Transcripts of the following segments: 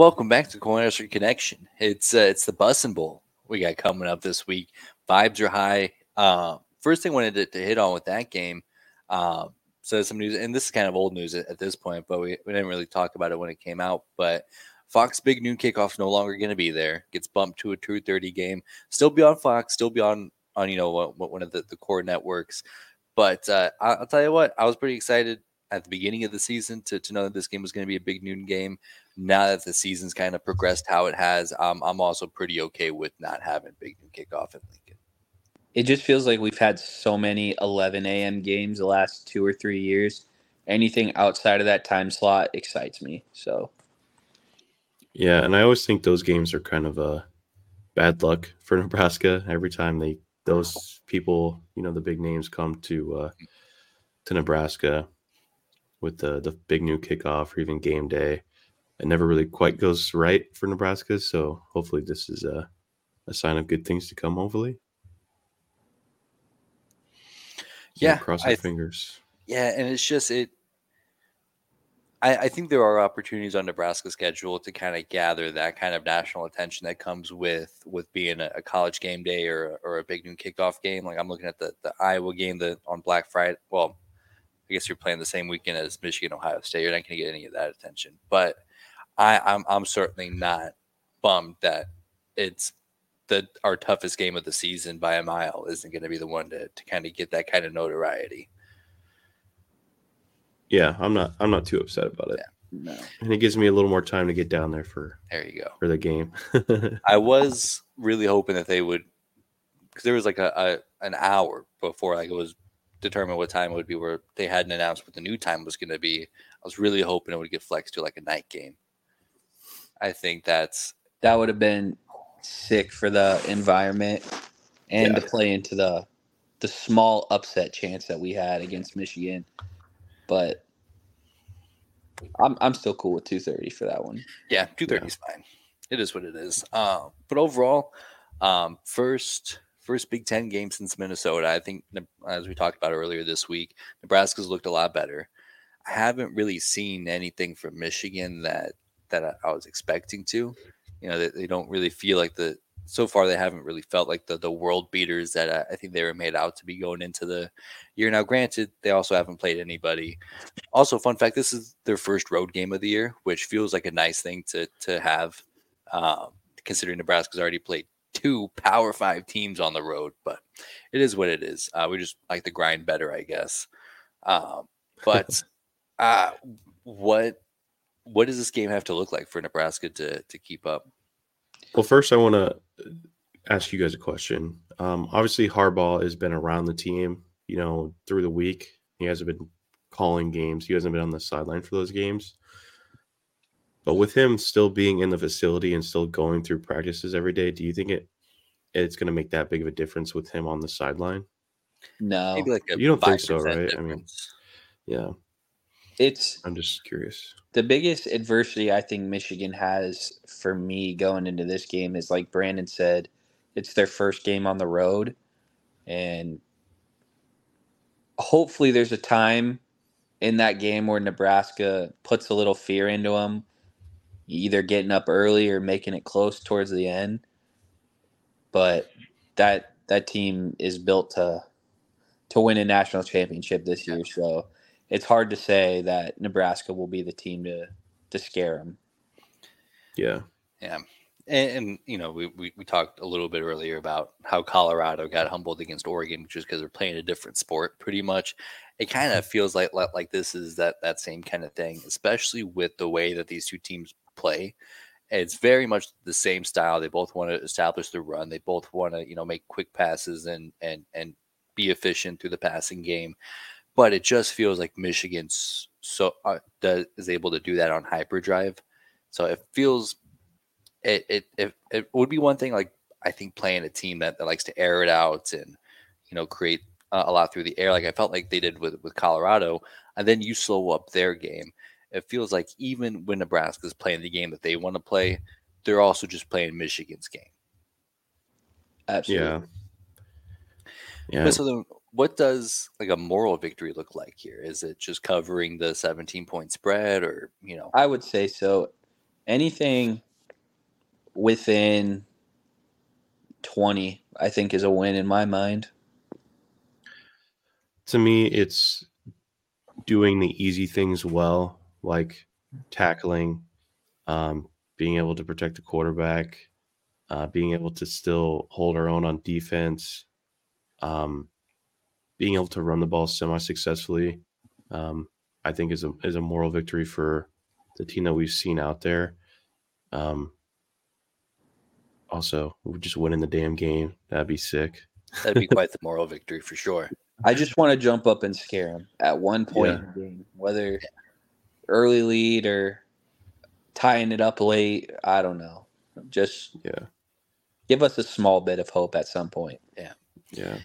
Welcome back to Cornhusker Connection. It's uh, it's the Bussin' Bowl we got coming up this week. Vibes are high. Uh, first thing I wanted to, to, hit on with that game. Uh, so some news, and this is kind of old news at, at this point, but we, we didn't really talk about it when it came out. But Fox Big Noon Kickoff no longer going to be there. Gets bumped to a two thirty game. Still be on Fox. Still be on on you know one of the, the core networks. But uh, I'll tell you what, I was pretty excited at the beginning of the season to, to know that this game was going to be a big noon game. Now that the season's kind of progressed how it has, um, I'm also pretty okay with not having big noon kickoff in Lincoln. It just feels like we've had so many 11 a.m. games the last two or three years. Anything outside of that time slot excites me. So, yeah, and I always think those games are kind of a bad luck for Nebraska. Every time they those people, you know, the big names come to uh, to Nebraska, with the the big noon kickoff or even game day. It never really quite goes right for Nebraska, so hopefully this is a a sign of good things to come. Hopefully, yeah. cross our fingers. Yeah, and it's just it. I, I think there are opportunities on Nebraska's schedule to kind of gather that kind of national attention that comes with with being a, a college game day or or a big noon kickoff game. Like I'm looking at the the Iowa game that on Black Friday. Well, I guess you're playing the same weekend as Michigan, Ohio State. You're not going to get any of that attention. But I, I'm I'm certainly not bummed that it's the our toughest game of the season by a mile isn't going to be the one to to kind of get that kind of notoriety. Yeah, I'm not I'm not too upset about it. Yeah. No. And it gives me a little more time to get down there for there you go for the game. I was really hoping that they would because there was like a, a an hour before like it was determine what time it would be where they hadn't announced what the new time was going to be. I was really hoping it would get flexed to like a night game. I think that's that would have been sick for the environment and yeah. to play into the the small upset chance that we had against Michigan. But I'm I'm still cool with 230 for that one. Yeah, 230 is fine. It is what it is. Uh, but overall, um, first first Big Ten game since Minnesota. I think, as we talked about earlier this week, Nebraska's looked a lot better. I haven't really seen anything from Michigan that that I was expecting to. You know, they, they don't really feel like the so far they haven't really felt like the the world beaters that I, I, think they were made out to be going into the year. Now, granted, they also haven't played anybody. Also, fun fact: this is their first road game of the year, which feels like a nice thing to to have, um, considering Nebraska's already played two Power Five teams on the road, but it is what it is. Uh, we just like the grind better, I guess. Um, but uh, what what does this game have to look like for Nebraska to to keep up? Well, first, I want to ask you guys a question. Um, obviously, Harbaugh has been around the team, you know, through the week. He hasn't been calling games. He hasn't been on the sideline for those games. But with him still being in the facility and still going through practices every day, do you think it it's going to make that big of a difference with him on the sideline? No, like you don't think so, right? Difference. I mean, yeah, it's. I'm just curious. The biggest adversity I think Michigan has for me going into this game is like Brandon said, it's their first game on the road, and hopefully there's a time in that game where Nebraska puts a little fear into them either getting up early or making it close towards the end. But that that team is built to to win a national championship this year, so it's hard to say that Nebraska will be the team to to scare them. Yeah, yeah, and, and you know we, we we talked a little bit earlier about how Colorado got humbled against Oregon just because they're playing a different sport, pretty much. It kind of feels like like this is that that same kind of thing, especially with the way that these two teams play. It's very much the same style. They both want to establish the run. They both want to, you know, make quick passes and and and be efficient through the passing game. But it just feels like Michigan's so uh, does, is able to do that on hyperdrive. So it feels it, it it it would be one thing like I think playing a team that, that likes to air it out and you know create uh, a lot through the air like I felt like they did with with Colorado and then you slow up their game it feels like even when Nebraska's playing the game that they want to play, they're also just playing Michigan's game. Absolutely. Yeah. Yeah. But so then what does like a moral victory look like here? Is it just covering the 17 point spread or, you know? I would say so. anything within 20, I think, is a win in my mind. To me, it's doing the easy things well, like tackling, um, being able to protect the quarterback, uh, being able to still hold our own on defense, um, being able to run the ball semi successfully. Um, I think is a is a moral victory for the team that we've seen out there. Um, also, we're just winning the damn game. That'd be sick. That'd be quite the moral victory for sure. I just want to jump up and scare him at one point Yeah. in the game, whether early lead or tying it up late. I don't know. Just Yeah, give us a small bit of hope at some point. yeah, Yeah,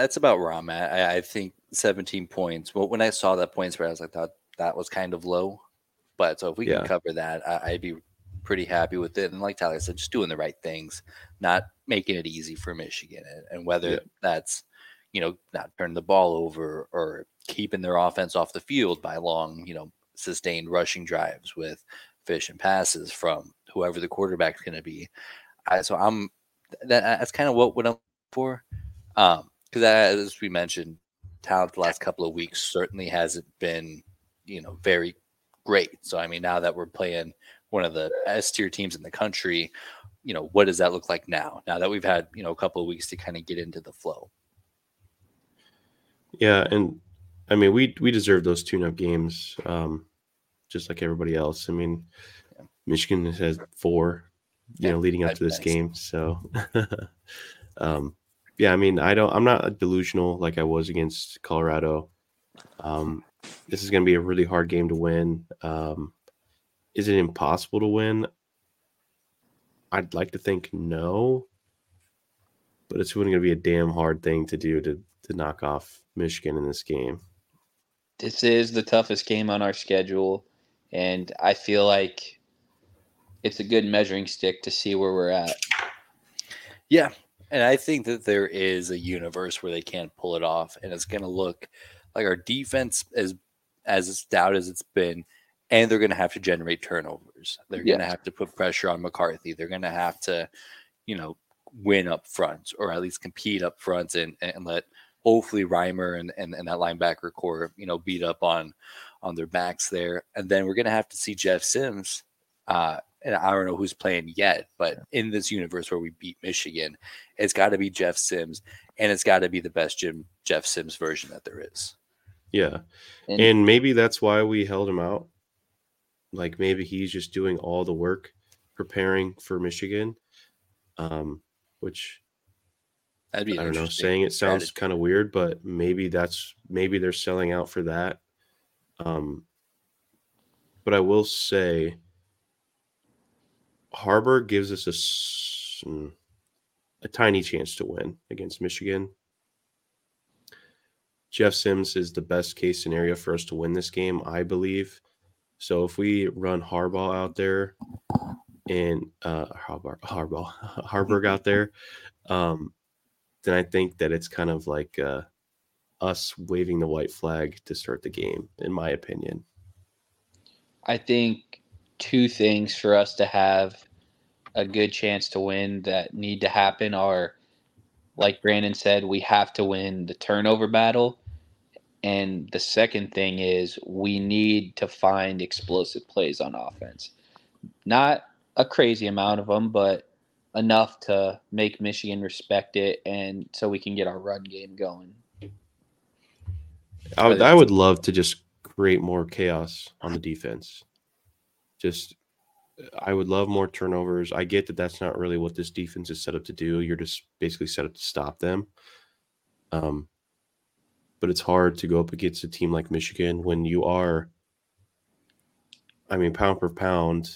that's about where I'm at. I, I think 17 points. Well, when I saw that point spread, I was like, that that was kind of low. But so if we Yeah. can cover that, I, I'd be pretty happy with it. And like Tyler said, just doing the right things, not making it easy for Michigan, and, and whether Yeah. that's you know not turning the ball over or keeping their offense off the field by long, you know, sustained rushing drives with fish and passes from whoever the quarterback's going to be. I, so I'm that that's kind of what what I'm for. Um, because as we mentioned, talent the last couple of weeks certainly hasn't been, you know, very great. So I mean, now that we're playing one of the S tier teams in the country, you know, what does that look like now? Now that we've had you know a couple of weeks to kind of get into the flow. yeah. And I mean, we we deserve those tune-up games, um, just like everybody else. I mean, Yeah. Michigan has had four, you Yeah, know, leading up to this nice. game. So, um, yeah. I mean, I don't. I'm not delusional like I was against Colorado. Um, this is going to be a really hard game to win. Um, is it impossible to win? I'd like to think no, but it's going to be a damn hard thing to do to to knock off Michigan in this game. This is the toughest game on our schedule, and I feel like it's a good measuring stick to see where we're at. Yeah, and I think that there is a universe where they can't pull it off, and it's going to look like our defense is as stout as it's been, and they're going to have to generate turnovers. They're going to have to put pressure on McCarthy. They're going to have to, you know, win up front or at least compete up front and and let hopefully Reimer and, and, and that linebacker corps, you know, beat up on on their backs there. And then we're gonna have to see Jeff Sims. Uh and I don't know who's playing yet, but in this universe where we beat Michigan, it's got to be Jeff Sims, and it's got to be the best Jim Jeff Sims version that there is. Yeah. And, And maybe that's why we held him out. Like maybe he's just doing all the work preparing for Michigan. Um, which That'd be I don't know, saying it sounds kind of weird, but maybe that's maybe they're selling out for that. Um, but I will say Haarberg gives us a mm, a tiny chance to win against Michigan. Jeff Sims is the best case scenario for us to win this game, I believe. So if we run Harbaugh out there and uh Harbaugh, Harbaugh Haarberg out there, um, then I think that it's kind of like uh, us waving the white flag to start the game, in my opinion. I think two things for us to have a good chance to win that need to happen are, like Brandon said, we have to win the turnover battle. And the second thing is we need to find explosive plays on offense. Not a crazy amount of them, but enough to make Michigan respect it and so we can get our run game going. I would, I would love to just create more chaos on the defense. Just, I would love more turnovers. I get that that's not really what this defense is set up to do. You're just basically set up to stop them. Um, but it's hard to go up against a team like Michigan when you are, I mean, pound for pound,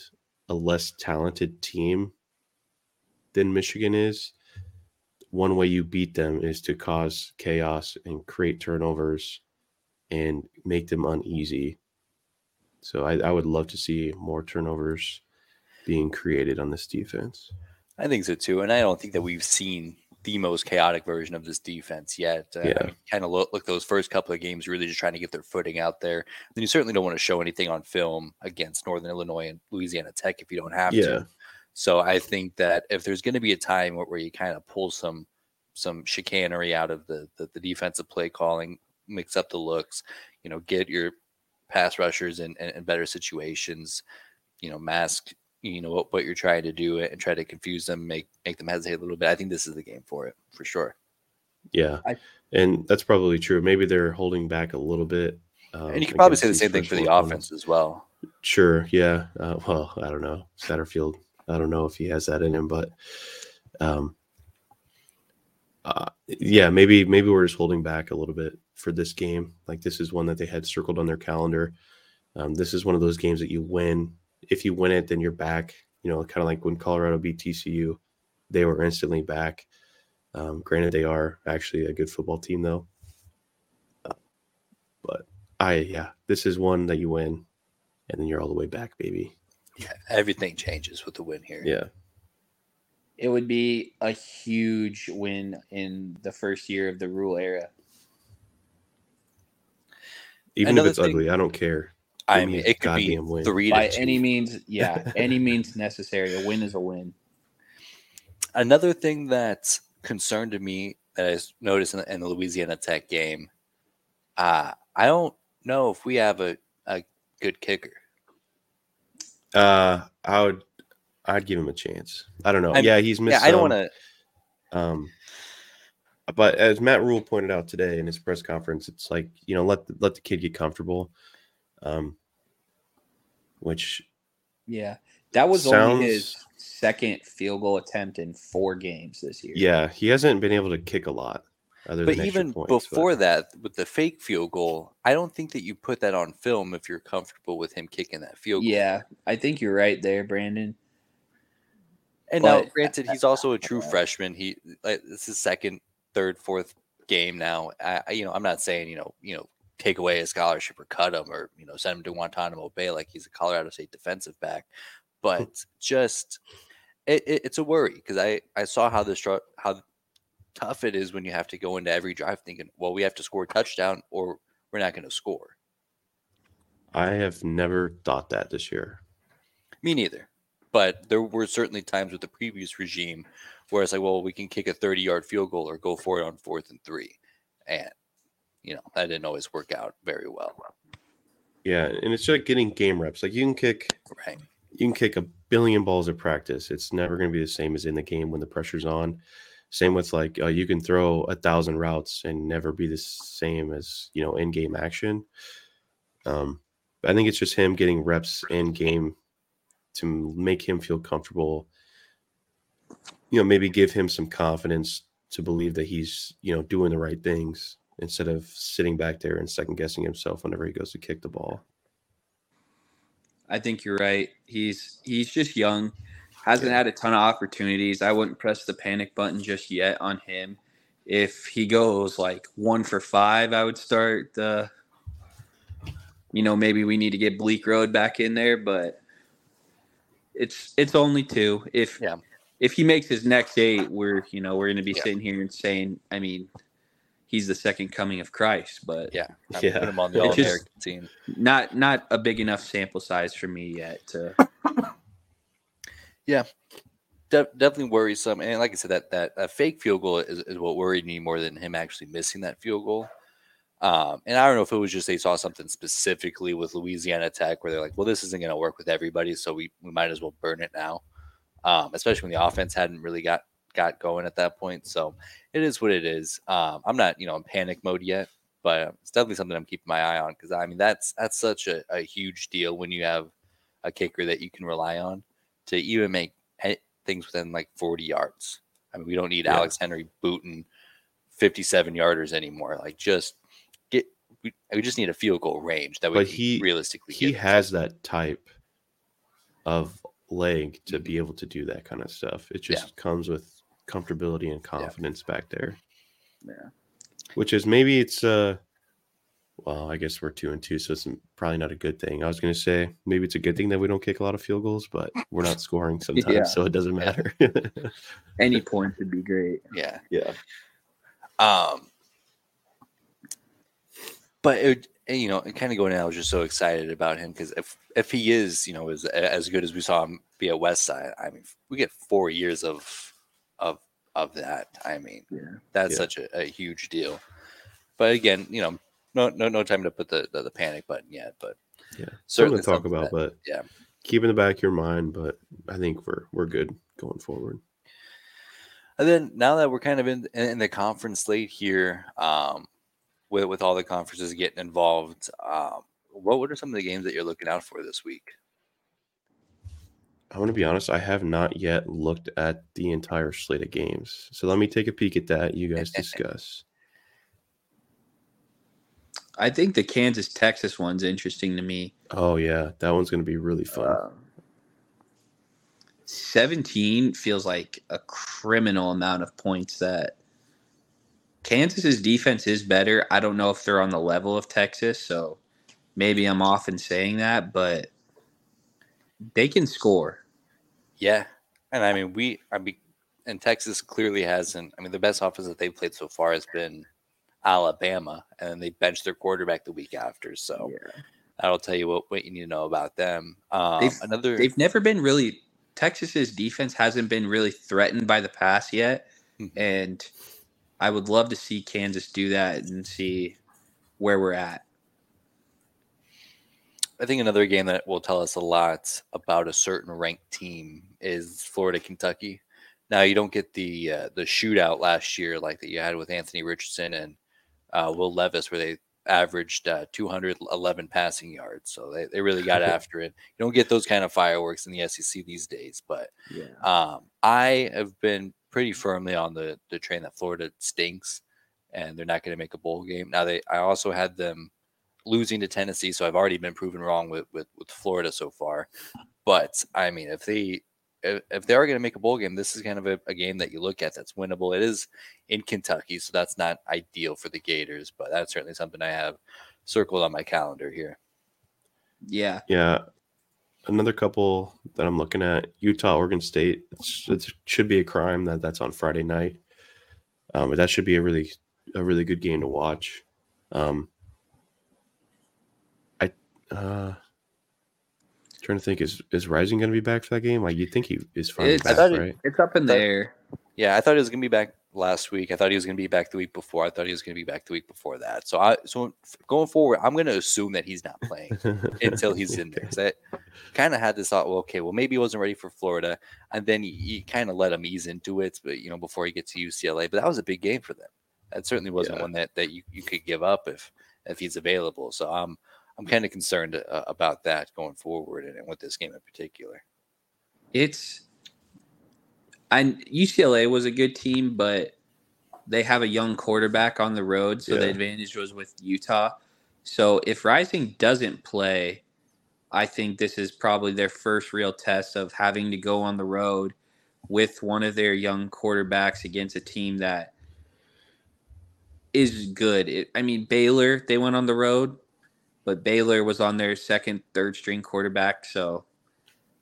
a less talented team than Michigan is. One way you beat them is to cause chaos and create turnovers and make them uneasy. So I, I would love to see more turnovers being created on this defense. I think so too, and I don't think that we've seen the most chaotic version of this defense yet. Uh, Yeah. Kind of look, look those first couple of games really just trying to get their footing out there. Then you certainly don't want to show anything on film against Northern Illinois and Louisiana Tech if you don't have Yeah. to. So I think that if there's going to be a time where, where you kind of pull some some chicanery out of the, the the defensive play calling, mix up the looks, you know, get your pass rushers in, in, in better situations, you know, mask you know what, what you're trying to do and try to confuse them, make make them hesitate a little bit. I think this is the game for it for sure. Yeah, I- and that's probably true. Maybe they're holding back a little bit. Um, and you can probably say the same thing for the opponents. offense as well. Sure. Yeah. Uh, well, I don't know. Satterfield. I don't know if he has that in him, but um, uh, yeah, maybe maybe we're just holding back a little bit for this game. Like this is one that they had circled on their calendar. Um, this is one of those games that you win. If you win it, then you're back. You know, kind of like when Colorado beat TCU, they were instantly back. Um, granted, they are actually a good football team, though. Uh, but I, yeah, this is one that you win, and then you're all the way back, baby. Yeah, everything changes with the win here. Yeah. It would be a huge win in the first year of the Rhule era. Even Another if it's thing- ugly, I don't care. I mean, it could be win. three By two. any means, yeah, any means necessary. A win is a win. Another thing that concerned to me I noticed in the, in the Louisiana Tech game, uh, I don't know if we have a, a good kicker. Uh, I would, I'd give him a chance. I don't know. I'm- yeah, he's missed. Yeah, I don't want to. Um, but as Matt Rhule pointed out today in his press conference, it's like you know let the, let the kid get comfortable. Um, which Yeah, that was Sounds- only his second field goal attempt in four games this year. yeah, he hasn't been able to kick a lot. Other But than even points, but- before that, with the fake field goal, I don't think that you put that on film if you're comfortable with him kicking that field goal. yeah, I think you're right there, Brandon. And now, granted, he's also a true freshman. He like this is second, third, fourth game now. I, I- you know, I'm not saying you know, you know, take away a scholarship or cut him or you know send him to Guantanamo Bay like he's a Colorado State defensive back, but just it, it, it's a worry because I I saw how this how tough it is when you have to go into every drive thinking, well, we have to score a touchdown or we're not going to score. I have never thought that this year. Me neither. But there were certainly times with the previous regime where it's like, well, we can kick a 30 yard field goal or go for it on fourth and three. And, you know, that didn't always work out very well. Yeah, and it's like getting game reps. Like you can kick, Right. you can kick a billion balls at practice. It's never going to be the same as in the game when the pressure's on. Same with like uh, you can throw a thousand routes and never be the same as you know in game action. Um, I think it's just him getting reps in game to make him feel comfortable. You know, maybe give him some confidence to believe that he's you know doing the right things instead of sitting back there and second guessing himself whenever he goes to kick the ball. I think you're right. He's he's just young, hasn't Yeah. had a ton of opportunities. I wouldn't press the panic button just yet on him. If he goes like one for five, I would start the. You know, maybe we need to get Bleekrode back in there, but it's it's only two. If Yeah. if he makes his next eight, we're you know we're going to be Yeah. sitting here and saying, I mean, he's the second coming of Christ, but Yeah. I Yeah. Put him on the All American team. not not a big enough sample size for me yet to De- definitely worrisome. And like I said, that, that, that fake field goal is, is what worried me more than him actually missing that field goal. Um, and I don't know if it was just they saw something specifically with Louisiana Tech where they're like, well, this isn't going to work with everybody, so we, we might as well burn it now. Um, especially when the offense hadn't really got got going at that point. So it is what it is. Um, I'm not you know in panic mode yet, but it's definitely something I'm keeping my eye on because I mean that's that's such a, a huge deal when you have a kicker that you can rely on to even make things within like 40 yards. I mean, we don't need Yeah. Alex Henery booting 57 yarders anymore. Like just get we, we just need a field goal range that we But he- realistically he has that type of leg to be able to do that kind of stuff. It just comes with comfortability and confidence back there. Yeah. Which is maybe it's uh well, I guess we're two and two, so it's probably not a good thing. I was going to say maybe it's a good thing that we don't kick a lot of field goals, but we're not scoring sometimes, Yeah. so it doesn't matter. Any point would be great. Yeah. yeah. Um, but it, you know, kind of going in, I was just so excited about him because if if he is, you know, as as good as we saw him be at West Side, I mean, we get four years of of of that. I mean, Yeah. that's Yeah. such a, a huge deal. But again, you know, no no no time to put the the, the panic button yet. But Yeah. Certainly talk about, that- but yeah. keep in the back of your mind. But I think we're we're good going forward. And then now that we're kind of in in the conference slate here, um, with with all the conferences getting involved, um, what what are some of the games that you're looking out for this week? I want to be honest. I have not yet looked at the entire slate of games, so let me take a peek at that. You guys discuss. I think the Kansas Texas one's interesting to me. Oh yeah, that one's going to be really fun. Uh, 17 feels like a criminal amount of points that Kansas's defense is better. I don't know if they're on the level of Texas, so maybe I'm off in saying that, but they can score. Yeah, and I mean we, I mean, and Texas clearly hasn't. I mean, the best offense that they've played so far has been Alabama, and then they benched their quarterback the week after. So that'll tell you what what you need to know about them. Um, They've- another, They've never been really Texas's defense hasn't been really threatened by the pass yet, Mhm. and I would love to see Kansas do that and see where we're at. I think another game that will tell us a lot about a certain ranked team is Florida Kentucky. Now you don't get the uh, the shootout last year like that you had with Anthony Richardson and uh, Will Levis, where they averaged uh, 211 passing yards. So they, they really got after it. You don't get those kind of fireworks in the SEC these days. But Yeah. um, I have been pretty firmly on the the train that Florida stinks, and they're not going to make a bowl game. Now they I also had them losing to Tennessee, so I've already been proven wrong with with, with Florida so far. But I mean, if they if, if they are going to make a bowl game, this is kind of a, a game that you look at that's winnable. It is in Kentucky, so that's not ideal for the Gators, but that's certainly something I have circled on my calendar here. Yeah. Yeah. Another couple that I'm looking at Utah, Oregon State. It's, it should be a crime that that's on Friday night. Um, but that should be a really, a really good game to watch. Um, I, uh, trying to think is is Rising going to be back for that game? Like you think he is finally It's- back, thought right? It's up in That- there. Yeah, I thought he was going to be back last week. I thought he was going to be back the week before. I thought he was going to be back the week before that. So I so going forward, I'm going to assume that he's not playing. until he's in there. 'Cause I kind of had this thought, well, okay, well, maybe he wasn't ready for Florida. And then you, you kind of let him ease into it, but you know, before he gets to UCLA. But that was a big game for them. That certainly wasn't Yeah. one that, that you, you could give up if if he's available. So I'm I'm kind of concerned uh, about that going forward and, and with this game in particular. It's and UCLA was a good team, but they have a young quarterback on the road, so the advantage was with Utah. So if Rising doesn't play, I think this is probably their first real test of having to go on the road with one of their young quarterbacks against a team that is good. It, I mean, Baylor, they went on the road, but Baylor was on their second, third string quarterback. So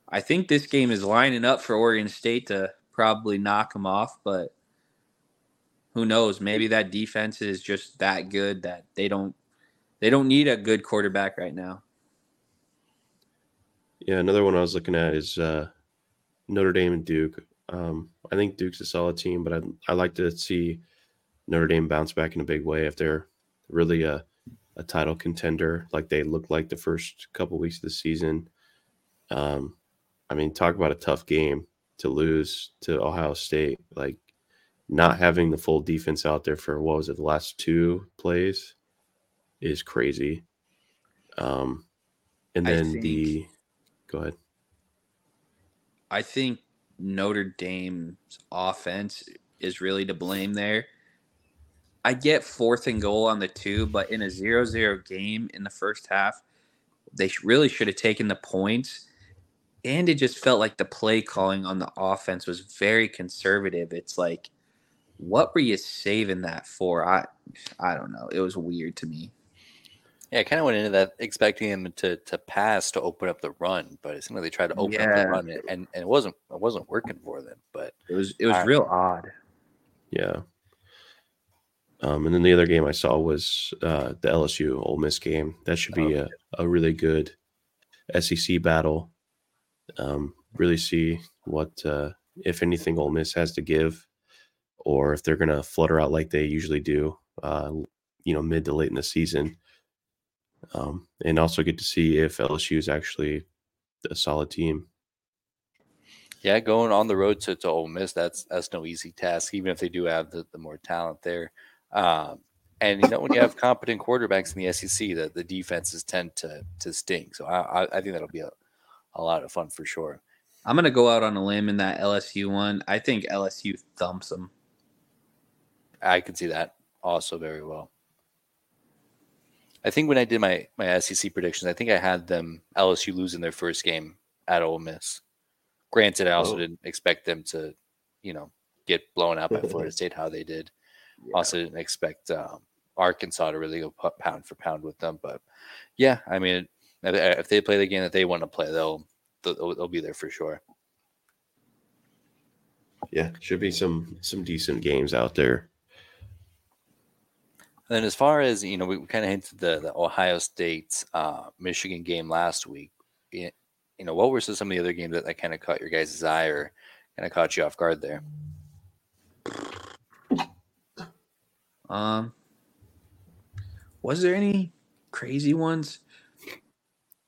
I think this game is lining up for Oregon State to probably knock them off, but who knows? Maybe that defense is just that good that they don't they don't need a good quarterback right now. Yeah, another one I was looking at is uh, Notre Dame and Duke. Um, I think Duke's a solid team, but I I like to see Notre Dame bounce back in a big way if they're really a a title contender like they looked like the first couple weeks of the season. Um, I mean, talk about a tough game to lose to Ohio State. Like not having the full defense out there for what was it the last two plays is crazy. Um, and then think- the go ahead. I think Notre Dame's offense is really to blame there. I get fourth and goal on the two, but in a 0 0 game in the first half, they really should have taken the points. And it just felt like the play calling on the offense was very conservative. It's like, what were you saving that for? I, I don't know. It was weird to me. Yeah, I kind of went into that expecting him to to pass to open up the run, but it seemed like they tried to open up the run, and, and it wasn't it wasn't working for them. But It was it was Alright. real odd. Yeah. Um, and then the other game I saw was uh, the LSU Ole Miss game. That should be a, a really good SEC battle. Um, really see what, uh, if anything, Ole Miss has to give, or if they're going to flutter out like they usually do, uh, you know, mid to late in the season. Um, and also get to see if LSU is actually a solid team. yeah, going on the road to, to Ole Miss, that's that's no easy task, even if they do have the, the more talent there. Um, and you know, when you have competent quarterbacks in the SEC, the, the defenses tend to to sting. So I, I, I think that'll be a, a lot of fun for sure. I'm gonna go out on a limb in that LSU one. I think LSU thumps them. I can see that also very well. I think when I did my my SEC predictions, I think I had them LSU losing their first game at Ole Miss. Granted, I also Oh. didn't expect them to, you know, get blown out by Florida State how they did. Also didn't expect um, Arkansas to really go pound for pound with them, but yeah, I mean, if- they play the game that they want to play, they'll they'll, they'll be there for sure. Yeah, should be some some decent games out there. And then as far as you know, we, kind of hinted the the Ohio State uh, Michigan game last week. You know, what were some of the other games that, that kind of caught your guys' eye or kind of caught you off guard there? Um, was there any crazy ones?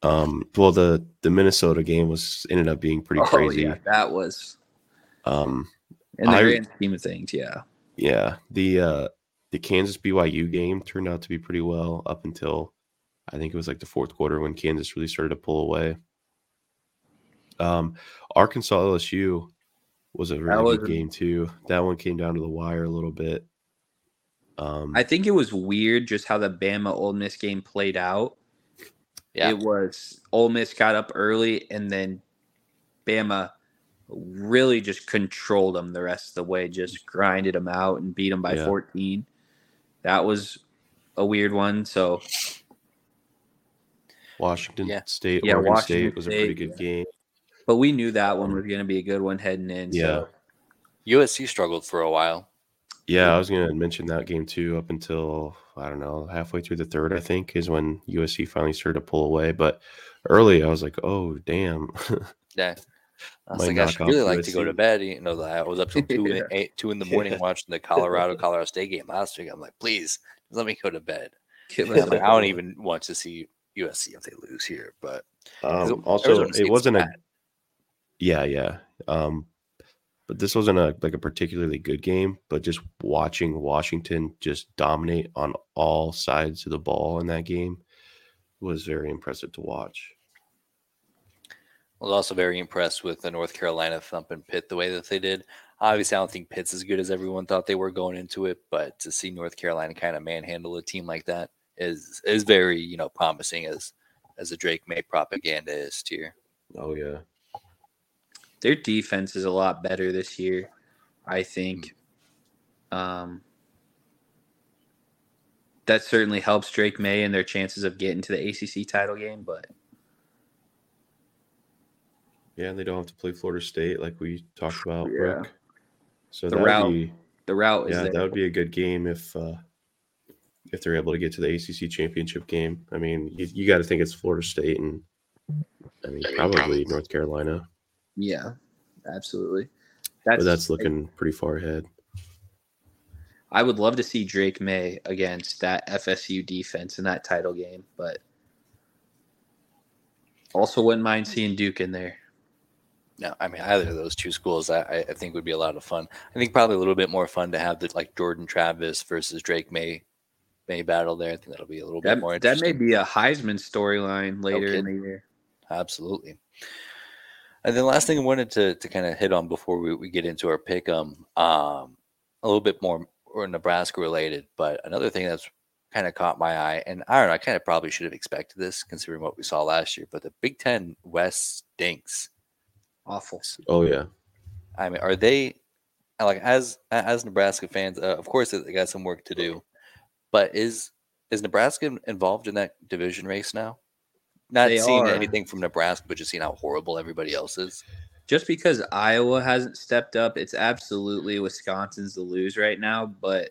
Um, well, the the Minnesota game was ended up being pretty crazy. Oh, yeah, that was Um, in the I- grand scheme of things. Yeah, yeah, the uh, the Kansas BYU game turned out to be pretty well up until I think it was like the fourth quarter when Kansas really started to pull away. Um, Arkansas LSU was a really was good a- game too. That one came down to the wire a little bit. Um, I think it was weird just how the Bama Ole Miss game played out. Yeah, It was Ole Miss got up early and then Bama really just controlled them the rest of the way, just grinded them out and beat them by Yeah. 14. That was a weird one. So Washington Yeah. State, Yeah, Oregon Washington State was a pretty State, good game. But we knew that one was going to be a good one heading in. Yeah. So USC struggled for a while. Yeah, I was going to mention that game too. Up until I don't know, halfway through the third, I think is when USC finally started to pull away. But early, I was like, "Oh, damn!" Yeah, I was Might like, I should really like to go to bed. You know, I was up till two, in, Yeah. eight, two in the morning watching the Colorado Colorado State game last week. I'm like, please, let me go to bed. Like, I don't even want to see USC if they lose here. But um, Arizona also, it wasn't a yeah, yeah. Um, but this wasn't a like a particularly good game. But just watching Washington just dominate on all sides of the ball in that game was very impressive to watch. I was also very impressed with the North Carolina thumping Pitt the way that they did. Obviously, I don't think Pitt's as good as everyone thought they were going into it, but to see North Carolina kind of manhandle a team like that is is very you know promising as as a Drake Maye propagandist here. Oh yeah, their defense is a lot better this year, I think. Um, that certainly helps Drake Maye and their chances of getting to the ACC title game. But yeah. And they don't have to play Florida State like we talked about. Yeah. Brooke. So The that route be the route is yeah, there. that would be a good game if uh, if they're able to get to the ACC championship game. I mean, you, you got to think it's Florida State and I mean probably North Carolina, yeah, absolutely. but that's looking pretty far ahead. I would love to see Drake Maye against that FSU defense in that title game, but also wouldn't mind seeing Duke in there. No, I mean either of those two schools, I, I I think would be a lot of fun. I think probably a little bit more fun to have the like Jordan Travis versus Drake Maye May battle there. I think that'll be a little That, bit more. that may be a Heisman storyline later in the year. Absolutely. And then last thing I wanted to, to kind of hit on before we, we get into our pick 'em, um, a little bit more or Nebraska related, but another thing that's kind of caught my eye, and I don't know, I kind of probably should have expected this considering what we saw last year, but the Big Ten West stinks. Awful. Oh yeah, I mean, are they like as as Nebraska fans? Uh, of course, they got some work to do, but is is Nebraska involved in that division race now? Not They seeing are. anything from Nebraska, but just seeing how horrible everybody else is. Just because Iowa hasn't stepped up, it's absolutely Wisconsin's to lose right now. But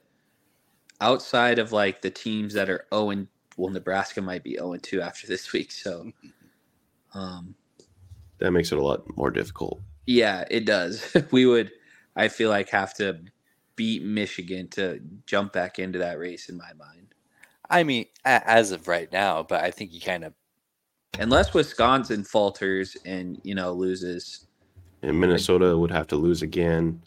outside of like the teams that are 0 and well, Nebraska might be 0 and 2 after this week. So, um, That makes it a lot more difficult. yeah, it does. we would, I feel like, have to beat Michigan to jump back into that race in my mind. I mean, as of right now, but I think you kind of Unless Wisconsin falters and, you know, loses. And Minnesota would have to lose again.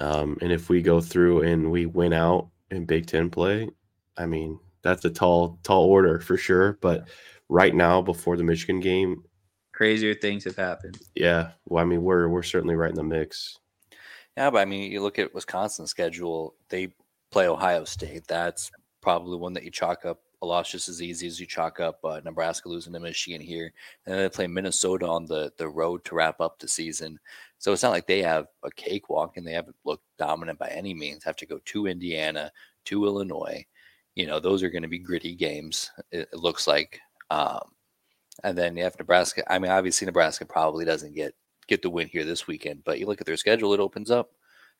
Um, and if we go through and we win out in Big Ten play, I mean, that's a tall, tall order for sure. But right now, before the Michigan game, Crazier things have happened. yeah, well, I mean, we're we're certainly right in the mix. Yeah, but I mean, you look at Wisconsin's schedule, they play Ohio State. That's probably one that you chalk up a loss just as easy as you chalk up uh, Nebraska losing to Michigan here. And then they play Minnesota on the, the road to wrap up the season. So it's not like they have a cakewalk and they haven't looked dominant by any means. Have to go to Indiana, to Illinois. You know, those are going to be gritty games, it, it looks like. Um, and then you have Nebraska. I mean, obviously, Nebraska probably doesn't get get the win here this weekend. But you look at their schedule; it opens up.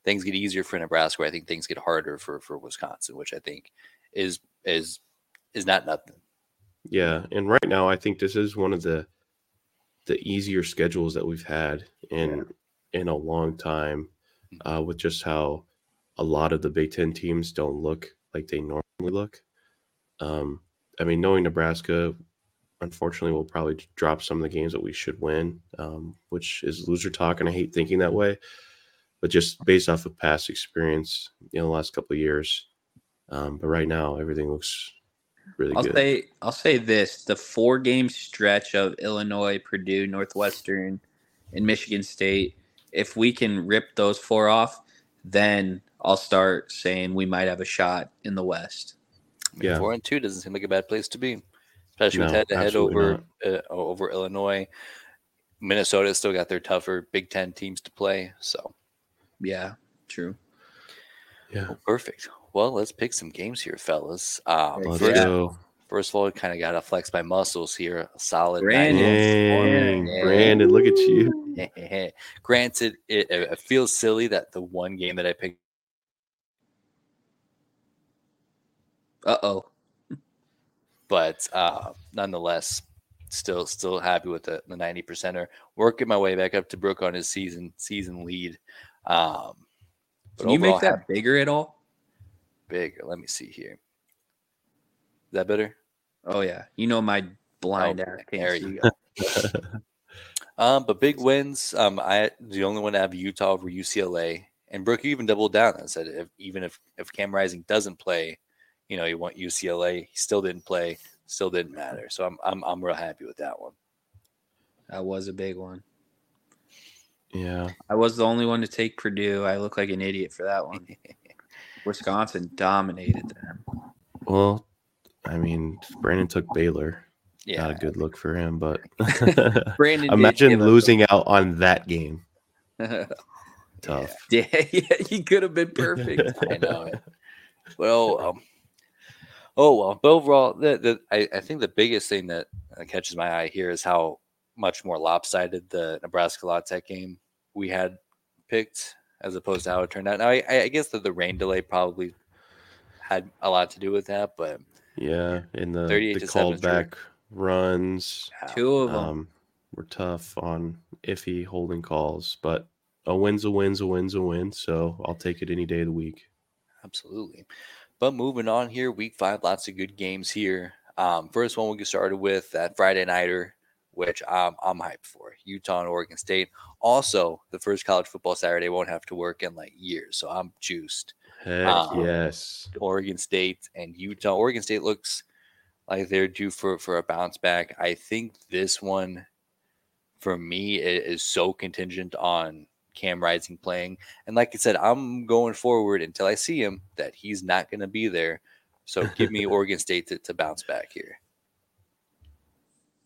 Things get easier for Nebraska. I think things get harder for for Wisconsin, which I think is is is not nothing. Yeah, and right now, I think this is one of the the easier schedules that we've had in in a long time, uh, with just how a lot of the Big Ten teams don't look like they normally look. Um, I mean, knowing Nebraska, unfortunately, we'll probably drop some of the games that we should win, um, which is loser talk, and I hate thinking that way. But just based off of past experience in the last couple of years, um, but right now everything looks really I'll good. say I'll say this: the four game stretch of Illinois, Purdue, Northwestern, and Michigan State. If we can rip those four off, then I'll start saying we might have a shot in the West. I mean, Yeah. four and two doesn't seem like a bad place to be, especially with head to head over uh, over Illinois. Minnesota's still got their tougher Big Ten teams to play. So Yeah, true. yeah. well, perfect. Well, let's pick some games here, fellas. Um, Let's Let's first, go. first of all, kind of got to flex my muscles here. A solid Brandon. Dang, Brandon, look at you. Granted, it, it feels silly that the one game that I picked Uh oh. but uh, nonetheless, still still happy with the the ninety percenter. Working my way back up to Brooke on his season season lead. Um, Can you make that bigger at all? Bigger? Let me see here. Is that better? Oh yeah. You know my blind Oh, ass there you see. Um, but big wins. Um, I the only one to have Utah over UCLA, and Brooke even doubled down and said if, even if if Cam Rising doesn't play, you know you want UCLA. He still didn't play. Still didn't matter. So I'm I'm I'm real happy with that one. That was a big one. yeah. I was the only one to take Purdue. I look like an idiot for that one. Wisconsin dominated them. Well, I mean, Brandon took Baylor. Yeah, Not a good look for him, but Brandon, imagine losing out on that game. Tough. yeah, yeah, he could have been perfect. I know. Well, um, oh well. But overall, the, the I, I think the biggest thing that uh, catches my eye here is how much more lopsided the Nebraska La Tech game we had picked as opposed to how it turned out. Now, I, I guess that the rain delay probably had a lot to do with that, but Yeah, in the, 38 the to 7 called is true. back runs Two of them. um, were tough on iffy holding calls, but a win's a win's a win's a win. So I'll take it any day of the week. Absolutely. But moving on here, week five, lots of good games here. Um, first one we'll get started with that Friday nighter, which um, I'm hyped for. Utah and Oregon State. Also, the first college football Saturday won't have to work in like years, so I'm juiced. Heck Um, yes. Oregon State and Utah. Oregon State looks like they're due for for a bounce back. I think this one, for me, is so contingent on Cam Rising playing. And like I said, I'm going forward until I see him that he's not going to be there. So give me Oregon State to, to bounce back here.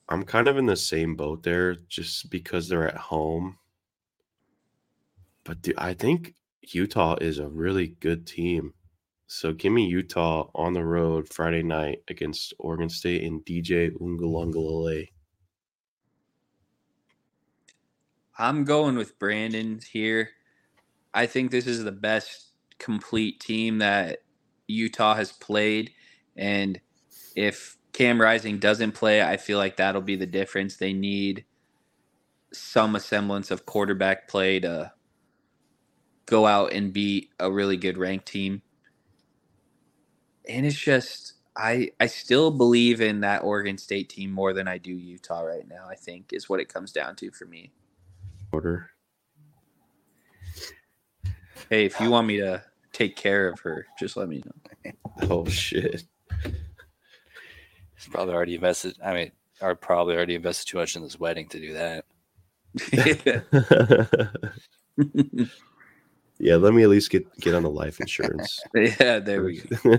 I'm kind of in the same boat there just because they're at home. But I think Utah is a really good team. So give me Utah on the road Friday night against Oregon State in DJ Uiagalelei. I'm going with Brandon here. I think this is the best complete team that Utah has played. And if Cam Rising doesn't play, I feel like that'll be the difference. They need some semblance of quarterback play to go out and beat a really good ranked team. And it's just I I still believe in that Oregon State team more than I do Utah right now, I think is what it comes down to for me. Order. Hey, if you want me to take care of her, just let me know. Oh shit. He's probably already invested. I mean, are probably already invested too much in this wedding to do that. yeah, let me at least get get on the life insurance. yeah, there we go.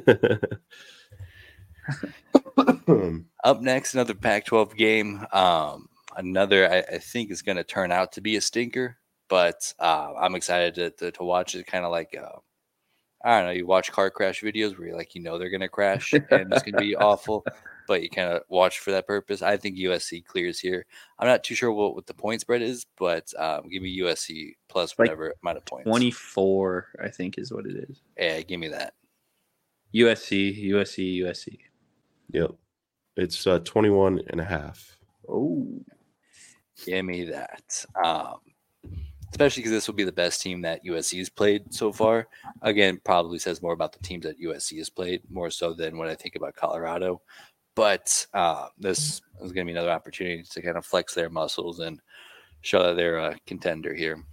Up next, another Pac-12 game. Um, another I, I think is going to turn out to be a stinker, but uh, I'm excited to, to, to watch it. Kind of like uh, I don't know, you watch car crash videos where you like you know they're going to crash and it's going to be awful, but you kind of watch for that purpose. I think USC clears here. I'm not too sure what, what the point spread is, but um, give me USC plus whatever like amount of points. 24, I think, is what it is. Yeah, give me that. USC, USC, USC. Yep. It's uh, 21 and a half. Oh. Give me that. Um, especially because this will be the best team that USC has played so far. Again, probably says more about the teams that USC has played more so than when I think about Colorado. But uh, this is going to be another opportunity to kind of flex their muscles and show that they're a contender here.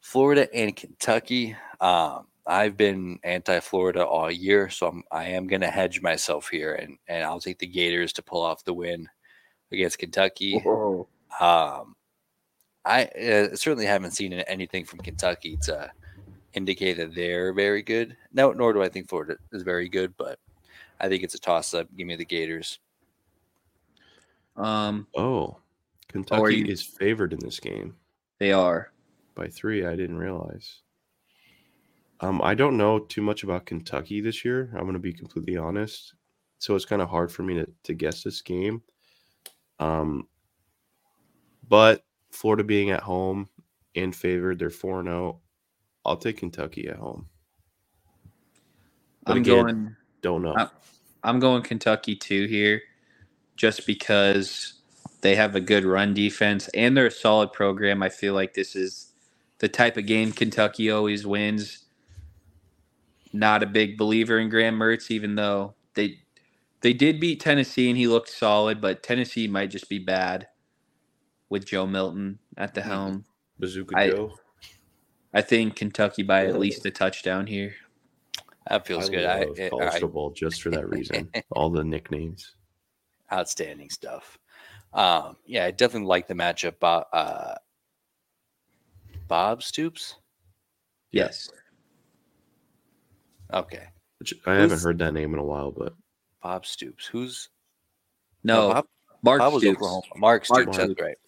Florida and Kentucky. Um, I've been anti-Florida all year, so I'm, I am going to hedge myself here, and and I'll take the Gators to pull off the win against Kentucky. Um, I uh, certainly haven't seen anything from Kentucky to indicate that they're very good. No, nor do I think Florida is very good, but I think it's a toss up. Give me the Gators. Um. Oh, Kentucky you, is favored in this game. They are by three. I didn't realize. Um, I don't know too much about Kentucky this year. I'm going to be completely honest. So it's kind of hard for me to, to guess this game. Um, but Florida being at home and favored, they're 4 0. I'll take Kentucky at home. But I'm again, going, don't know. I'm going Kentucky too here just because they have a good run defense and they're a solid program. I feel like this is the type of game Kentucky always wins. Not a big believer in Graham Mertz, even though they they did beat Tennessee and he looked solid, but Tennessee might just be bad with Joe Milton at the mm-hmm. helm. Bazooka I, Joe. I think Kentucky by at least a touchdown here. That feels I good. Love I, college I, football just for that reason. All the nicknames. Outstanding stuff. Um, yeah, I definitely like the matchup. Bob, uh, Bob Stoops. Yes. Okay. Which I Who's, haven't heard that name in a while, but Bob Stoops. Who's no, Bob, Mark Bob Stoops. Oklahoma. Mark Stoops. Mark. That's right.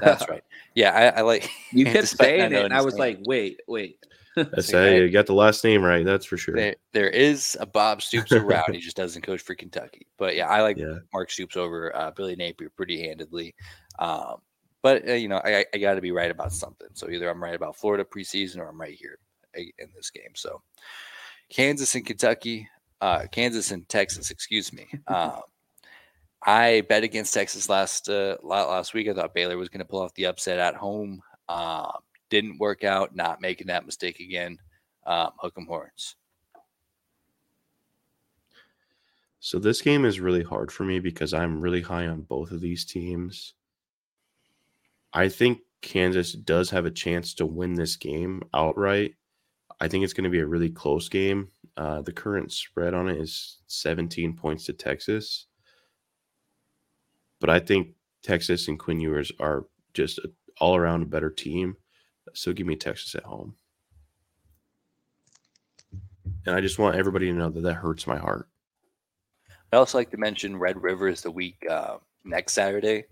That's right. Yeah, I, I like. You kept saying it, and I was name. like, "Wait, wait." I say you got the last name right. That's for sure. There, there is a Bob Stoops around. he just doesn't coach for Kentucky. But yeah, I like yeah. Mark Stoops over uh, Billy Napier pretty handedly. Um, but uh, you know, I, I got to be right about something. So either I'm right about Florida preseason or I'm right here in this game. So Kansas and Kentucky, uh, Kansas and Texas, excuse me. Um, I bet against Texas last uh, last week. I thought Baylor was going to pull off the upset at home. Uh, didn't work out. Not making that mistake again. Um, hook 'em horns. So this game is really hard for me because I'm really high on both of these teams. I think Kansas does have a chance to win this game outright. I think it's going to be a really close game. Uh, the current spread on it is 17 points to Texas. But I think Texas and Quinn Ewers are just a, all around a better team. So give me Texas at home. And I just want everybody to know that that hurts my heart. I also like to mention Red River is the week uh, next Saturday.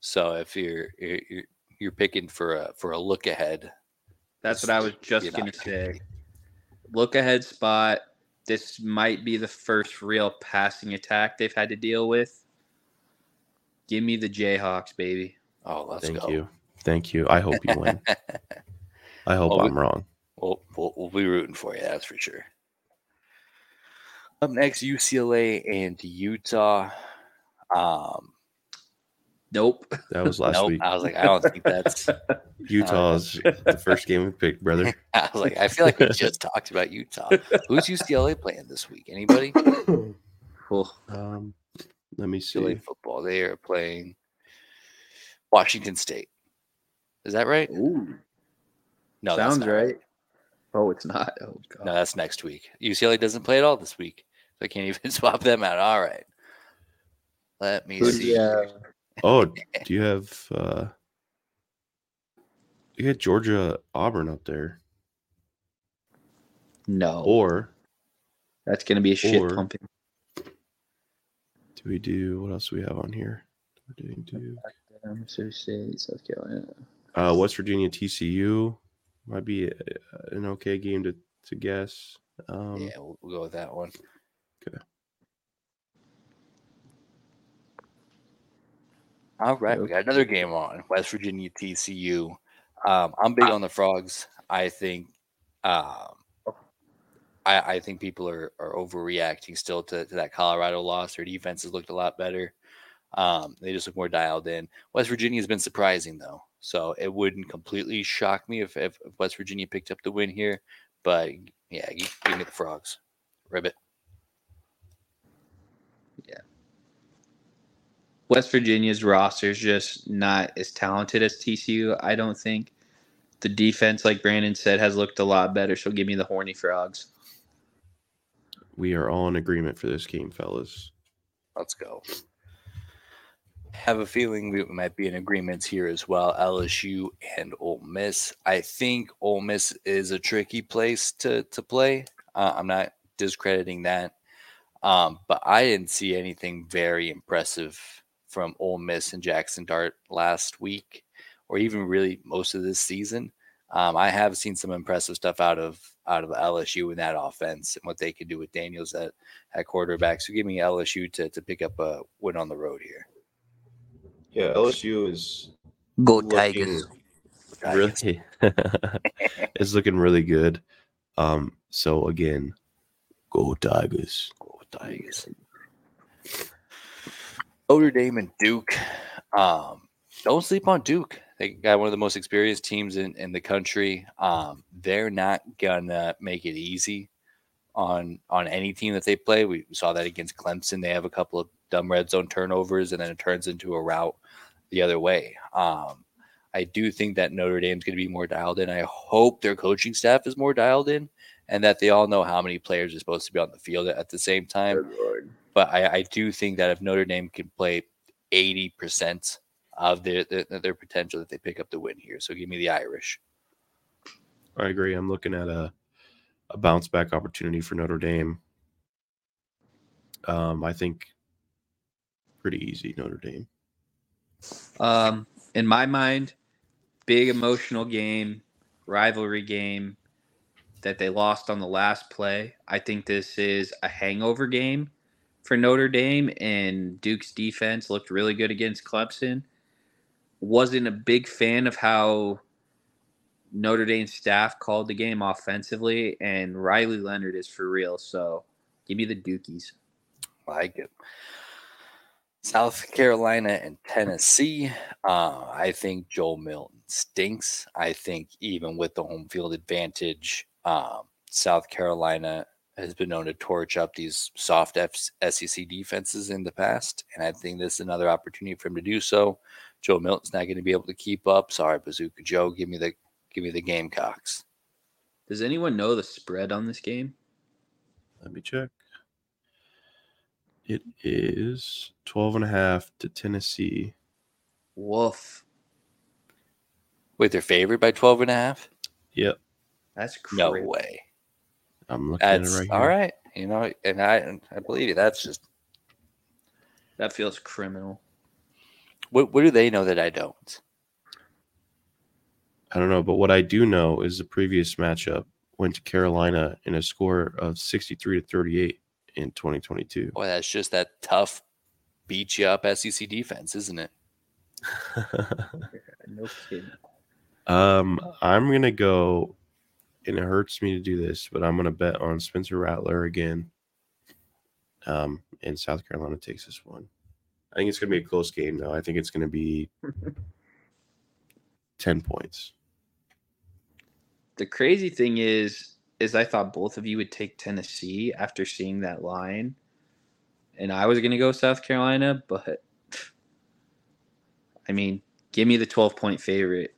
So if you're you're you're picking for a for a look ahead, that's what I was just gonna say. look ahead spot. This might be the first real passing attack they've had to deal with. Give me the Jayhawks, baby. Oh, let's go. Thank go. you. Thank you. I hope you win. I hope Oh, we- I'm wrong. We'll, we'll, we'll be rooting for you, that's for sure. Up next, UCLA and Utah. Um, Nope. That was last nope, week. I was like, I don't think that's. Utah's the first game we picked, brother. I was like, I feel like we just talked about Utah. Who's UCLA playing this week? Anybody? Um, let me UCLA see. football. They are playing Washington State. Is that right? Ooh, No, that's sounds not right. Oh, it's not. Oh god. No, that's next week. UCLA doesn't play at all this week. So I can't even swap them out. All right. Let me Who do see. you have? Oh, do you have uh you had Georgia Auburn up there? No, Or that's gonna be a shit pumping. Do we do what else do we have on here? We're doing Duke. Um, Mississippi State, South Carolina. Uh, West Virginia TCU might be a, an okay game to to guess. Um, Yeah, we'll, we'll go with that one. Okay. All right, we got another game on West Virginia TCU. Um, I'm big on the frogs. I think, um, I, I think people are, are overreacting still to, to that Colorado loss. Their defense has looked a lot better. Um, they just look more dialed in. West Virginia has been surprising though, so it wouldn't completely shock me if, if West Virginia picked up the win here. But yeah, give, give me the frogs. Ribbit. Yeah, West Virginia's roster is just not as talented as TCU. I don't think the defense, like Brandon said, has looked a lot better. So give me the horny frogs. We are all in agreement for this game, fellas. Let's go. Have a feeling we might be in agreements here as well. LSU and Ole Miss. I think Ole Miss is a tricky place to to play. Uh, I'm not discrediting that, um, but I didn't see anything very impressive from Ole Miss and Jackson Dart last week, or even really most of this season. Um, I have seen some impressive stuff out of out of LSU in that offense and what they can do with Daniels at at quarterback. So give me LSU to, to pick up a win on the road here. Yeah, LSU is Go Tigers. really it's looking really good. Um, so again, go Tigers. Go Tigers. Notre Dame and Duke. Um, don't sleep on Duke. They got one of the most experienced teams in, in the country. Um, they're not gonna make it easy on on any team that they play. We saw that against Clemson. They have a couple of dumb red zone turnovers, and then it turns into a route the other way. Um, I do think that Notre Dame's going to be more dialed in. I hope their coaching staff is more dialed in, and that they all know how many players are supposed to be on the field at the same time. But I, I do think that if Notre Dame can play eighty percent of their, their their potential, that they pick up the win here. So give me the Irish. I agree. I'm looking at a a bounce back opportunity for Notre Dame. Um, I think pretty easy Notre Dame. Um, in my mind, big emotional game, rivalry game that they lost on the last play. I think this is a hangover game for Notre Dame, and Duke's defense looked really good against Clemson. Wasn't a big fan of how Notre Dame staff called the game offensively, and Riley Leonard is for real. So give me the Dukies. like it. South Carolina and Tennessee. Uh, I think Joel Milton stinks. I think even with the home field advantage, um, South Carolina has been known to torch up these soft F- SEC defenses in the past, and I think this is another opportunity for him to do so. Joe Milton's not going to be able to keep up. Sorry, Bazooka Joe. Give me the give me the Gamecocks. Does anyone know the spread on this game? Let me check. It is 12 and a half to Tennessee. Woof. Wait, they're favored by 12 and a half? Yep. That's crazy. No way. I'm looking at it right here. all right. You know, and I I believe you. That's just That feels criminal. What what do they know that I don't? I don't know, but what I do know is the previous matchup went to Carolina in a score of 63 to 38 in 2022. Boy, that's just that tough, beat you up SEC defense, isn't it? No kidding. um, I'm gonna go, and it hurts me to do this, but I'm gonna bet on Spencer Rattler again. Um, and South Carolina takes this one. I think it's gonna be a close game, though. I think it's gonna be ten points. The crazy thing is, is I thought both of you would take Tennessee after seeing that line, and I was going to go South Carolina, but I mean, give me the twelve point favorite.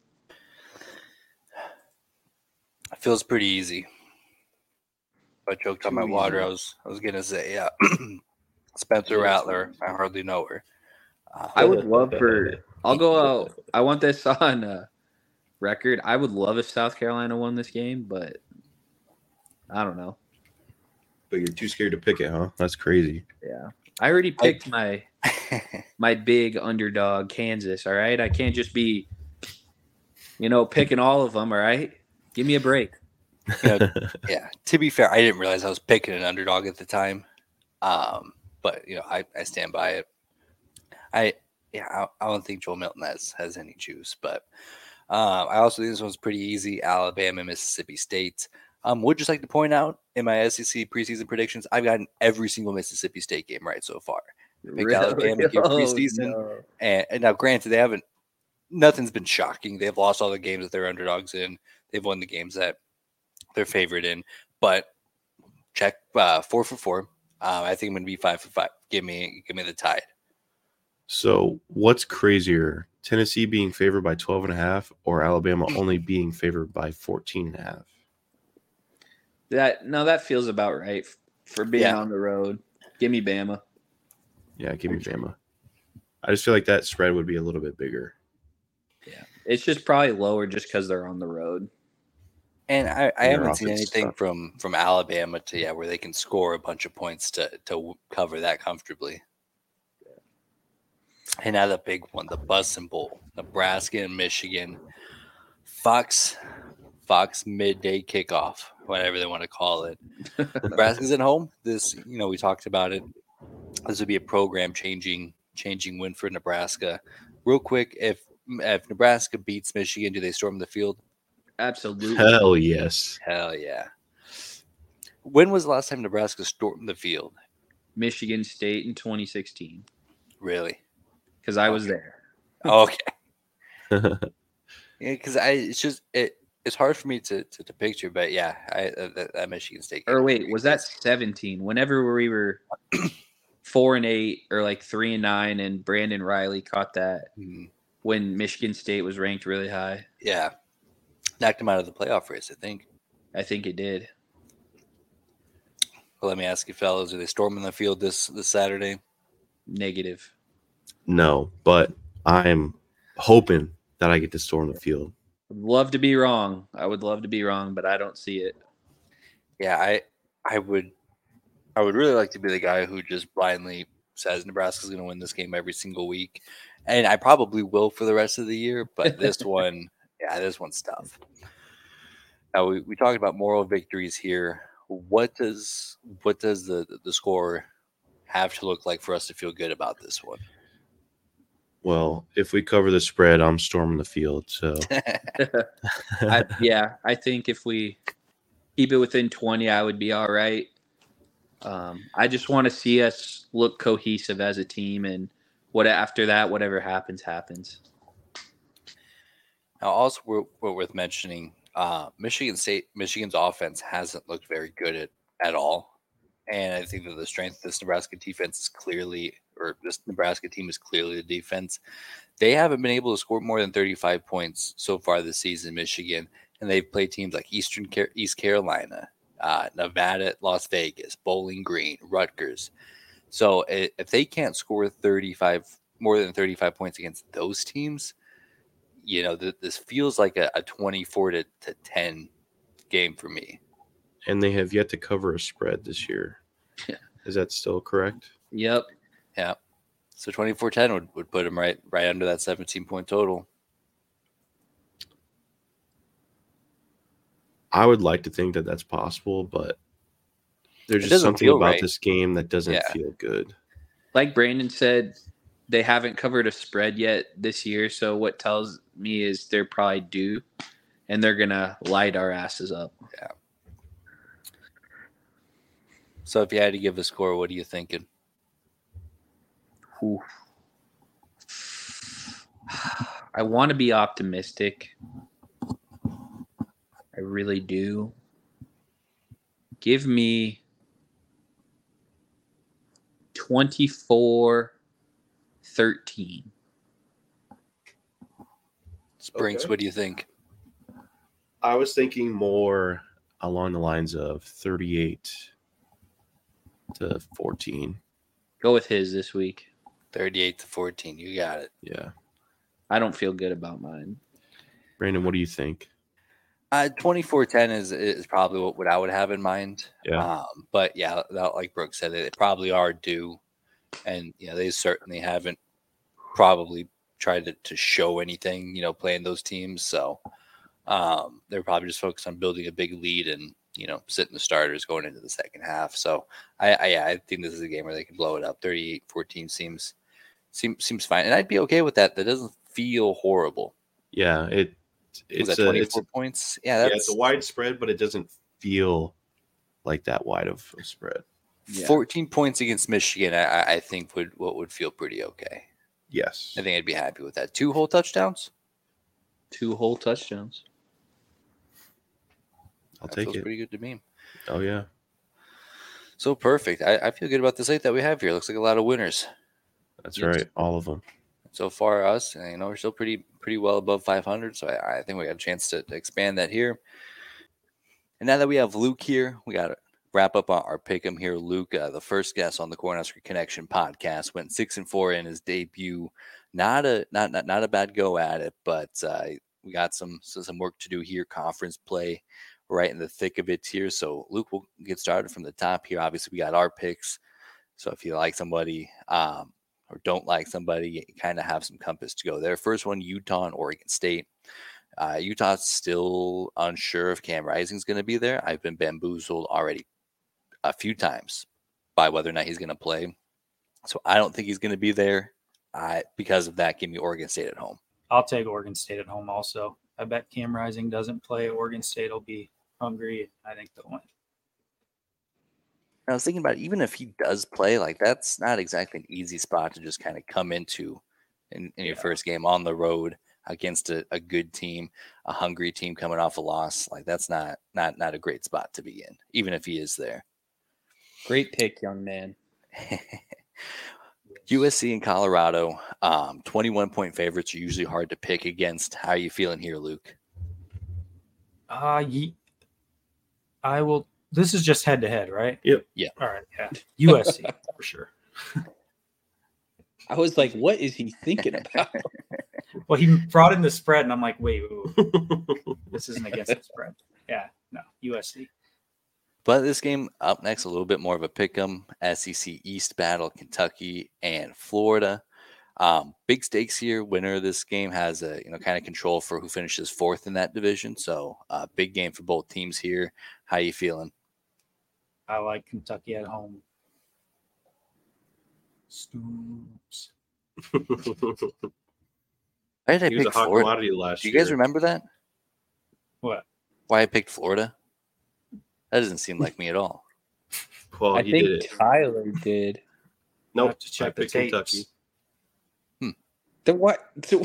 It feels pretty easy. I choked on Too my water. I was I was gonna say yeah. Spencer Rattler. I hardly know her. Uh, I would love for. I'll go out. I want this on uh, record. I would love if South Carolina won this game, but I don't know. But you're too scared to pick it, huh? That's crazy. Yeah, I already picked my my big underdog Kansas. All right, I can't just be, you know, picking all of them. All right, give me a break. you know, yeah. To be fair, I didn't realize I was picking an underdog at the time. Um, but you know, I, I stand by it. I yeah, I, I don't think Joel Milton has has any juice, but um, I also think this one's pretty easy. Alabama, Mississippi State. Um, would just like to point out in my SEC preseason predictions, I've gotten every single Mississippi State game right so far. Picked Alabama here preseason. no. And, and now, granted, they haven't. Nothing's been shocking. They've lost all the games that they're underdogs in. They've won the games that they're favored in. But check uh, four for four. Uh, I think I'm going to be five for five. Give me, give me the tide. So, what's crazier, Tennessee being favored by 12 and a half or Alabama only being favored by 14 and a half? That no, that feels about right for being Yeah. on the road. Give me Bama. Yeah, give me Bama. I just feel like that spread would be a little bit bigger. Yeah. It's just probably lower just because they're on the road. And I, I haven't seen anything tough. from from Alabama to yeah where they can score a bunch of points to to cover that comfortably. And now the big one, the Bussin Bowl, Nebraska and Michigan, Fox Fox midday kickoff, whatever they want to call it. Nebraska's at home. This you know we talked about it. This would be a program changing changing win for Nebraska. Real quick, if if Nebraska beats Michigan, do they storm the field? Absolutely. Hell yes. Hell yeah. When was the last time Nebraska stormed the field? Michigan State in 2016 Really? because I was there. Okay. Yeah, because I it's just it it's hard for me to to, to picture, but yeah, I uh, that, that Michigan State. game Or wait, was that 17? Whenever we were four and eight, or like three and nine, and Brandon Reilly caught that Mhm. when Michigan State was ranked really high. Yeah, knocked him out of the playoff race. I think. I think it did. Well, let me ask you, fellas: Are they storming the field this this Saturday? Negative. no, but I'm hoping that I get to storm the field. Would love to be wrong. I would love to be wrong, but I don't see it. Yeah, I I would I would really like to be the guy who just blindly says Nebraska's going to win this game every single week, and I probably will for the rest of the year. But this one, yeah, this one's tough. Now we, we talked about moral victories here. What does what does the the score have to look like for us to feel good about this one? Well, if we cover the spread, I'm storming the field. So I, yeah, I think if we keep it within 20, I would be all right. Um, I just want to see us look cohesive as a team, and what after that, whatever happens, happens. Now, also, worth mentioning, uh, Michigan State, Michigan's offense hasn't looked very good at, at all. And I think that the strength of this Nebraska defense is clearly, or this Nebraska team is clearly the defense. They haven't been able to score more than 35 points so far this season, Michigan. And they've played teams like Eastern Car- East Carolina, uh, Nevada, Las Vegas, Bowling Green, Rutgers. So if they can't score 35, more than 35 points against those teams, you know, th- this feels like a, a 24 to, to 10 game for me. and they have yet to cover a spread this year. Yeah. Is that still correct? Yep. Yeah. So 24 10 would, would put them right right under that 17 point total. I would like to think that that's possible, but there's It just something about right. this game that doesn't Yeah. feel good. Like Brandon said, they haven't covered a spread yet this year. So what tells me is they're probably due, and they're gonna light our asses up. Yeah. So if you had to give a score, what are you thinking? Ooh. I want to be optimistic. I really do. Give me 24 13. Springs, Okay. what do you think? I was thinking more along the lines of 38 to 14. Go with his this week. 38 to 14. You got it. Yeah. I don't feel good about mine. Brandon, what do you think? Uh, 24-10 is is probably what, what I would have in mind. Yeah. Um, but yeah, that, like Brooke said, it probably are due, and you know they certainly haven't probably tried to, to show anything. You know, playing those teams, so um, they're probably just focused on building a big lead and you know sitting the starters going into the second half. So I, I yeah, I think this is a game where they can blow it up. 38-14 seems seems seems fine, and I'd be okay with that. That doesn't feel horrible. Yeah, it it's a, 24 it's, points? Yeah, yeah, it's a wide spread, but it doesn't feel like that wide of a spread. Yeah. 14 points against Michigan, I, I- I think would what would feel pretty okay. Yes. I think I'd be happy with that. Two whole touchdowns. Two whole touchdowns. I'll That take feels it. pretty good to me. Oh yeah. So perfect. I, I feel good about the slate that we have here. Looks like a lot of winners That's Yes. right. All of them. so far. Us, and, you know, we're still pretty pretty well above 500. So I, I think we got a chance to, to expand that here. And now that we have Luke here, we got to wrap up our, pick 'em here. Luke, uh, the first guest on the Cornhusker Connection podcast, went six and four in his debut. Not a not not, not a bad go at it, but uh, we got some so some work to do here. Conference play right in the thick of it here. So Luke, we'll get started from the top here. Obviously, we got our picks. So if you like somebody um, or don't like somebody, you kind of have some compass to go there. First one, Utah and Oregon State. Uh, Utah's still unsure if Cam Rising's going to be there. I've been bamboozled already a few times by whether or not he's going to play. So I don't think he's going to be there. I because of that, give me Oregon State at home. I'll take Oregon State at home also. I bet Cam Rising doesn't play. Oregon State will be hungry. I think they'll win. I was thinking about it, even if he does play, like that's not exactly an easy spot to just kind of come into in, in your Yeah. first game on the road against a, a good team, a hungry team coming off a loss. Like that's not not not a great spot to be in, even if he is there. Great pick, young man. USC and Colorado, um, 21 point favorites are usually hard to pick against. How are you feeling here, Luke? Uh, ye- I will. This is just head to head, right? Yep. Yeah. All right. Yeah. USC for sure. I was like, what is he thinking about? Well, he brought in the spread, and I'm like, wait, wait, wait, this isn't against the spread. Yeah. No. USC. But this game up next, a little bit more of a pick 'em SEC East battle, Kentucky and Florida. Um, big stakes here. Winner of this game has a you know kind of control for who finishes fourth in that division. So uh, big game for both teams here. How you feeling? I like Kentucky at home. Stoops. Why did I he was a pick hot Florida? last Do you year. guys remember that? What? Why I picked Florida? That doesn't seem like me at all. Well, I he think did it. Tyler did. Nope. have to I check the picked tapes. Kentucky. The what? the-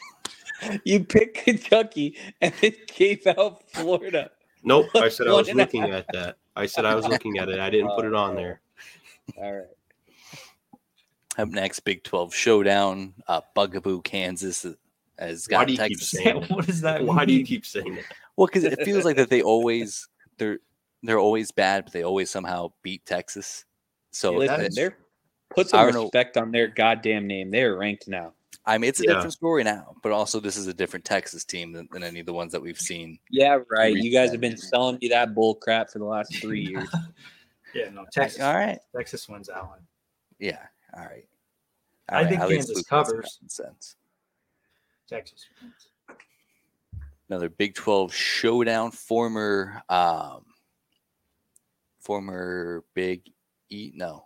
you picked Kentucky and then gave out Florida. Nope. I said I was looking at that. I said I was looking at it. I didn't put it on there. All right. Up next, Big 12 showdown. Uh, Bugaboo, Kansas has Why got do you keep saying that? what does that Why do you keep saying that? Well, because it feels like that they always they're they're always bad, but they always somehow beat Texas. So Yeah, Listen, that- they're put some don't know. respect on their goddamn name. They're ranked now. I mean, it's a Yeah. different story now, but also this is a different Texas team than, than any of the ones that we've seen. Yeah, right. Reach You guys have been selling me that bull crap for the last three years. Yeah, no, Texas. All right, Texas wins that one. yeah, all right. I All think at Kansas Luke has some covers. Sense. Texas wins. Another Big 12 showdown. Former, um, former Big E. No,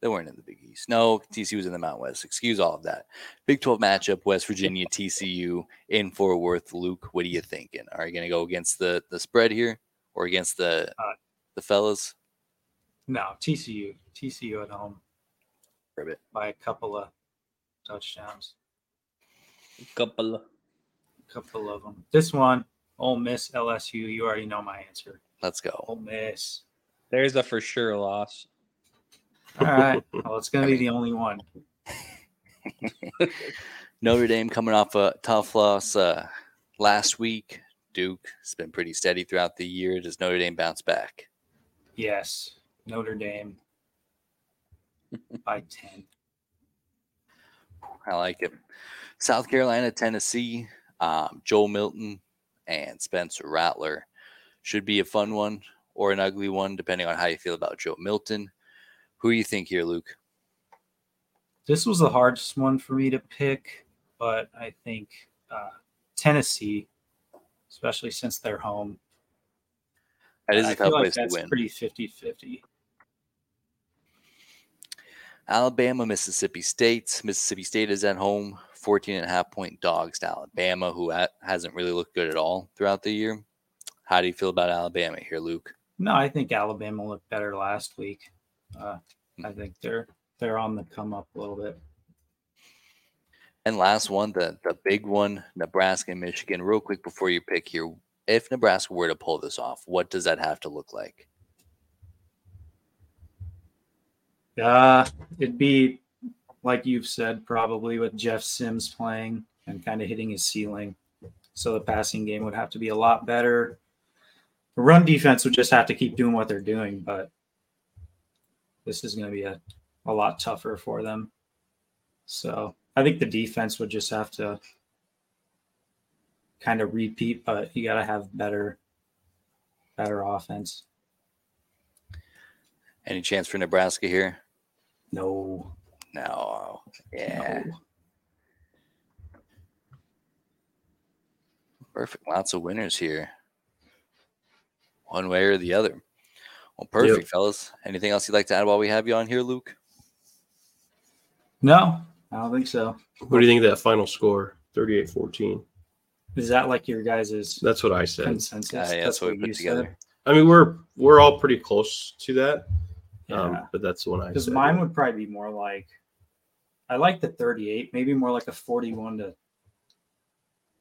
they weren't in the Big East. No, TCU was in the Mountain West. Excuse all of that. Big 12 matchup, West Virginia, TCU in Fort Worth. Luke, what are you thinking? Are you going to go against the the spread here or against the Uh, the fellas? No, TCU. TCU at home Ribbit. by a couple of touchdowns. A Couple. of- couple of them. This one, Ole Miss, LSU. You already know my answer. Let's go. Ole Miss. There's a for sure loss. All right. Well, it's going to be the only one. Notre Dame coming off a tough loss uh, last week. Duke has been pretty steady throughout the year. Does Notre Dame bounce back? Yes, Notre Dame by 10. I like it. South Carolina, Tennessee, um, Joel Milton and Spencer Rattler should be a fun one or an ugly one, depending on how you feel about Joe Milton. Who do you think here, Luke? This was the hardest one for me to pick, but I think uh, Tennessee, especially since they're home, That is I a tough feel like place to that's win. pretty 50 50. Alabama, Mississippi State. Mississippi State is at home, 14 and a half point dogs to Alabama, who ha- hasn't really looked good at all throughout the year. How do you feel about Alabama here, Luke? No, I think Alabama looked better last week. Uh, I think they're they're on the come up a little bit. And last one, the the big one, Nebraska and Michigan. Real quick before you pick here, if Nebraska were to pull this off, what does that have to look like? Uh, it'd be like you've said, probably with Jeff Sims playing and kind of hitting his ceiling. So the passing game would have to be a lot better. Run defense would just have to keep doing what they're doing, but this is going to be a, a lot tougher for them. So I think the defense would just have to kind of repeat, but you got to have better, better offense. Any chance for Nebraska here? No, No. Yeah. no. Perfect. Lots of winners here. One way or the other. Well, perfect, fellas. Anything else you'd like to add while we have you on here, Luke? No, I don't think so. What do you think of that final score? 38 14. Is that like your guys' That's what I said. consensus? Uh, yeah, that's what we put together. I mean, we're we're all pretty close to that. Um, Yeah. but that's the one I Because mine would probably be more like, I like the 38, maybe more like a 41 to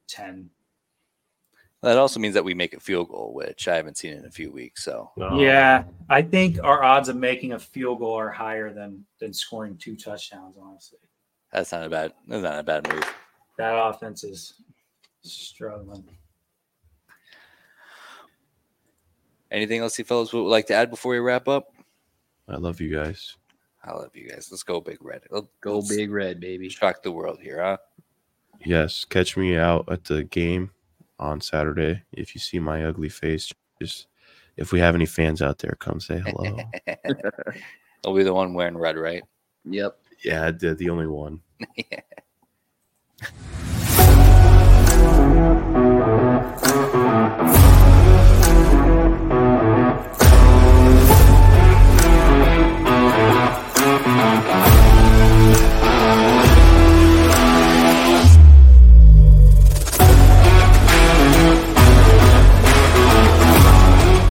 10. That also means that we make a field goal, which I haven't seen in a few weeks. So No. Yeah, I think our odds of making a field goal are higher than than scoring two touchdowns. Honestly, that's not a bad. That's not a bad move. that offense is struggling. Anything else you fellas would like to add before we wrap up? I love you guys. I love you guys. Let's go, Big Red. Let's Go let's big red, baby. Shock the world here, huh? Yes, catch me out at the game on Saturday. If you see my ugly face, just if we have any fans out there, come say hello. I'll be the one wearing red, right? Yep. Yeah, the, the only one. yeah.